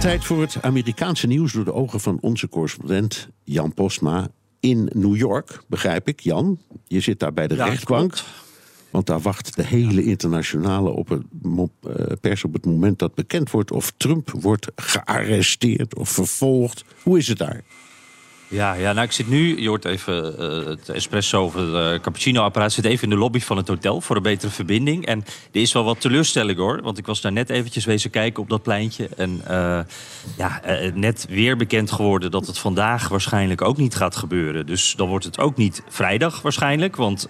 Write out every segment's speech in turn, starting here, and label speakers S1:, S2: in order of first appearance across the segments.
S1: Tijd voor het Amerikaanse nieuws door de ogen van onze correspondent Jan Postma in New York, begrijp ik. Jan, je zit daar bij de
S2: Ja,
S1: rechtbank.
S2: klopt.
S1: Want daar wacht de hele internationale op het eh, pers op het moment dat bekend wordt of Trump wordt gearresteerd of vervolgd. Hoe is het daar?
S2: Ja, ja, nou ik zit nu, je hoort even eh, het espresso of het eh, cappuccino-apparaat... zit even in de lobby van het hotel voor een betere verbinding. En er is wel wat teleurstelling hoor, want ik was daar net eventjes wezen kijken op dat pleintje. En eh, ja, net weer bekend geworden dat het vandaag waarschijnlijk ook niet gaat gebeuren. Dus dan wordt het ook niet vrijdag waarschijnlijk, want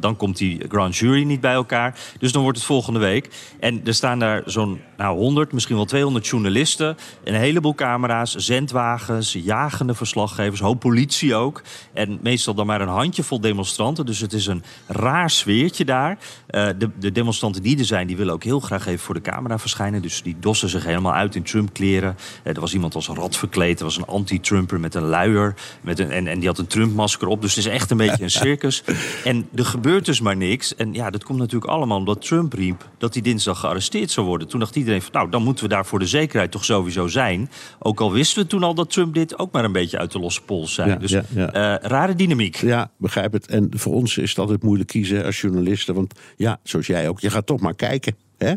S2: dan komt die grand jury niet bij elkaar. Dus dan wordt het volgende week. En er staan daar zo'n nou, 100, misschien wel 200 journalisten... een heleboel camera's, zendwagens, jagende verslaggevers, hoop politie ook. En meestal dan maar een handjevol demonstranten. Dus het is een raar sfeertje daar. Eh, de, de demonstranten die er zijn, die willen ook heel graag even voor de camera verschijnen. Dus die dossen zich helemaal uit in Trump-kleren. Eh, er was iemand als een rat verkleed. Er was een anti-Trumper met een luier. Met een, en, en die had een Trump-masker op. Dus het is echt een beetje een circus. En er gebeurt dus maar niks. En ja, dat komt natuurlijk allemaal omdat Trump riep... dat hij dinsdag gearresteerd zou worden. Toen dacht iedereen van, nou, dan moeten we daar voor de zekerheid toch sowieso zijn. Ook al wisten we toen al dat Trump dit ook maar een beetje uit de losse pols zei.
S1: Ja,
S2: dus
S1: ja, ja.
S2: eh, rare dynamiek.
S1: Ja, begrijp het. En voor ons is het altijd moeilijk kiezen als journalisten. Want ja, zoals jij ook, je gaat toch maar kijken. Hè?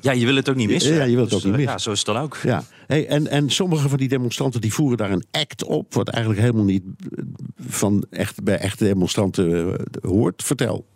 S2: Ja, je wil het ook niet missen.
S1: Ja, je wilt het
S2: Dus,
S1: ook niet
S2: eh,
S1: missen.
S2: Ja, zo is het dan ook.
S1: Ja, hey, en, en sommige van die demonstranten die voeren daar een act op, wat eigenlijk helemaal niet eh, van echt, bij echte demonstranten hoort. Vertel.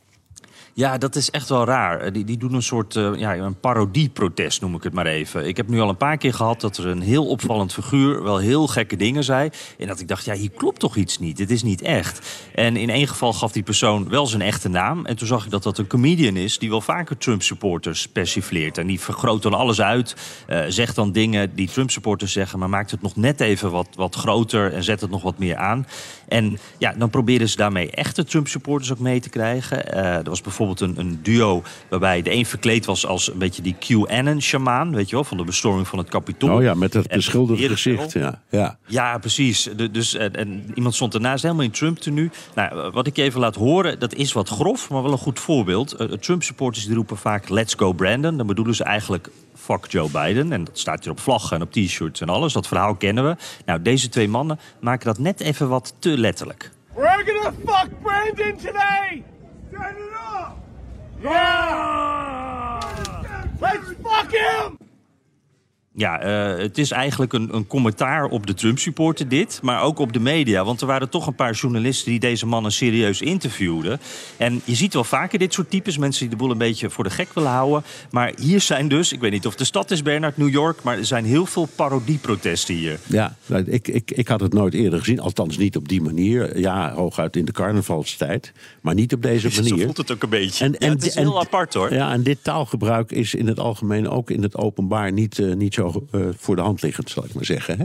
S2: Ja, dat is echt wel raar. Eh, Die, die doen een soort eh, ja, een parodieprotest, noem ik het maar even. Ik heb nu al een paar keer gehad dat er een heel opvallend figuur wel heel gekke dingen zei. En dat ik dacht, ja, hier klopt toch iets niet. Dit is niet echt. En in één geval gaf die persoon wel zijn echte naam. En toen zag ik dat dat een comedian is die wel vaker Trump-supporters persifleert. En die vergroot dan alles uit, eh, zegt dan dingen die Trump-supporters zeggen, maar maakt het nog net even wat, wat groter en zet het nog wat meer aan. En ja, dan proberen ze daarmee echte Trump-supporters ook mee te krijgen. Er was bijvoorbeeld een, een duo waarbij de een verkleed was als een beetje die QAnon-shamaan, weet je wel, van de bestorming van het Capitool.
S1: Oh ja, met het beschilderde gezicht. Ja, ja.
S2: Ja, precies. De- dus, en, en iemand stond ernaast helemaal in Trump-tenue. Nou, wat ik even laat horen, dat is wat grof, maar wel een goed voorbeeld. Eh, Trump-supporters die roepen vaak let's go Brandon. Dan bedoelen ze eigenlijk fuck Joe Biden. En dat staat hier op vlaggen en op t-shirts en alles. Dat verhaal kennen we. Nou, deze twee mannen maken dat net even wat te letterlijk.
S3: We're gonna fuck Brandon today! Turn it off! Yeah! Let's fuck him!
S2: Ja, eh, het is eigenlijk een, een commentaar op de Trump-supporter dit, maar ook op de media. Want er waren toch een paar journalisten die deze mannen serieus interviewden. En je ziet wel vaker dit soort types, mensen die de boel een beetje voor de gek willen houden. Maar hier zijn dus, ik weet niet of de stad is Bernard, New York, maar er zijn heel veel parodieprotesten hier.
S1: Ja, nou, ik, ik, ik had het nooit eerder gezien. Althans niet op die manier. Ja, hooguit in de carnavalstijd. Maar niet op deze
S2: Zo
S1: manier.
S2: voelt het ook een beetje.
S1: En,
S2: Ja,
S1: en,
S2: het is
S1: en-
S2: heel apart hoor.
S1: Ja, en dit taalgebruik is in het algemeen ook in het openbaar niet, eh, niet zo eh, voor de hand liggend, zal ik maar zeggen. Hè?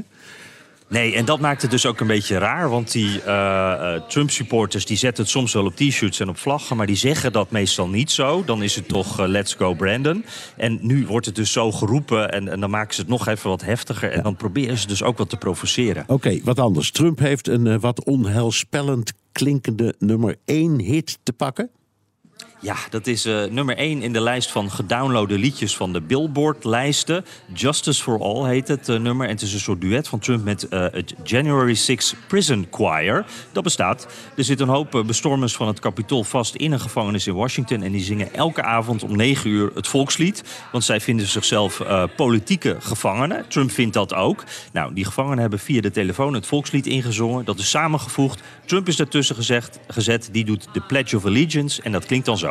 S2: Nee, en dat maakt het dus ook een beetje raar. Want die eh, eh, Trump-supporters die zetten het soms wel op t-shirts en op vlaggen. Maar die zeggen dat meestal niet zo. Dan is het toch let's go Brandon. En nu wordt het dus zo geroepen. En, en dan maken ze het nog even wat heftiger. En dan proberen ze dus ook wat te provoceren.
S1: Oké, wat anders. Trump heeft een wat onheilspellend klinkende nummer 1 hit te pakken.
S2: Ja, dat is eh, nummer 1 in de lijst van gedownloade liedjes van de Billboard-lijsten. Justice for All heet het eh, nummer. En het is een soort duet van Trump met eh, het January 6 Prison Choir. Dat bestaat. Er zit een hoop bestormers van het Capitool vast in een gevangenis in Washington. En die zingen elke avond om 9 uur het volkslied. Want zij vinden zichzelf politieke gevangenen. Trump vindt dat ook. Nou, die gevangenen hebben via de telefoon het volkslied ingezongen. Dat is samengevoegd. Trump is daartussen gezegd, gezet. Die doet de Pledge of Allegiance. En dat klinkt dan zo.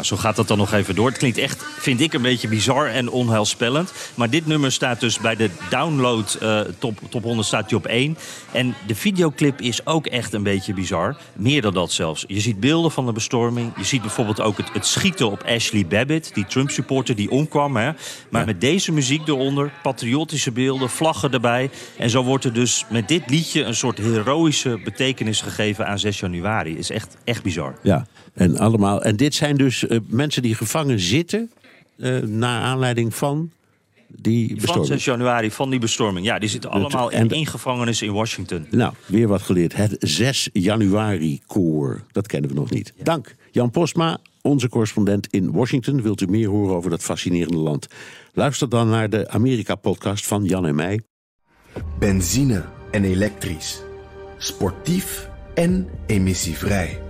S2: Ja, zo gaat dat dan nog even door. Het klinkt echt, vind ik, een beetje bizar en onheilspellend. Maar dit nummer staat dus bij de download uh, top, top 100 staat hij op 1. En de videoclip is ook echt een beetje bizar. Meer dan dat zelfs. Je ziet beelden van de bestorming. Je ziet bijvoorbeeld ook het, het schieten op Ashley Babbitt, die Trump-supporter die omkwam. Hè. Maar met deze muziek eronder, patriotische beelden, vlaggen erbij. En zo wordt er dus met dit liedje een soort heroïsche betekenis gegeven aan 6 januari. Is echt, echt bizar.
S1: Ja, en allemaal. En dit zijn dus uh, mensen die gevangen zitten. Uh, naar aanleiding van die bestorming.
S2: Van 6 januari, van die bestorming. Ja, die zitten allemaal in één gevangenis in Washington.
S1: Nou, weer wat geleerd. Het 6 januari koor. Dat kennen we nog niet. Ja. Dank. Jan Postma, onze correspondent in Washington. Wilt u meer horen over dat fascinerende land? Luister dan naar de Amerika-podcast van Jan en mij.
S4: Benzine en elektrisch. Sportief en emissievrij.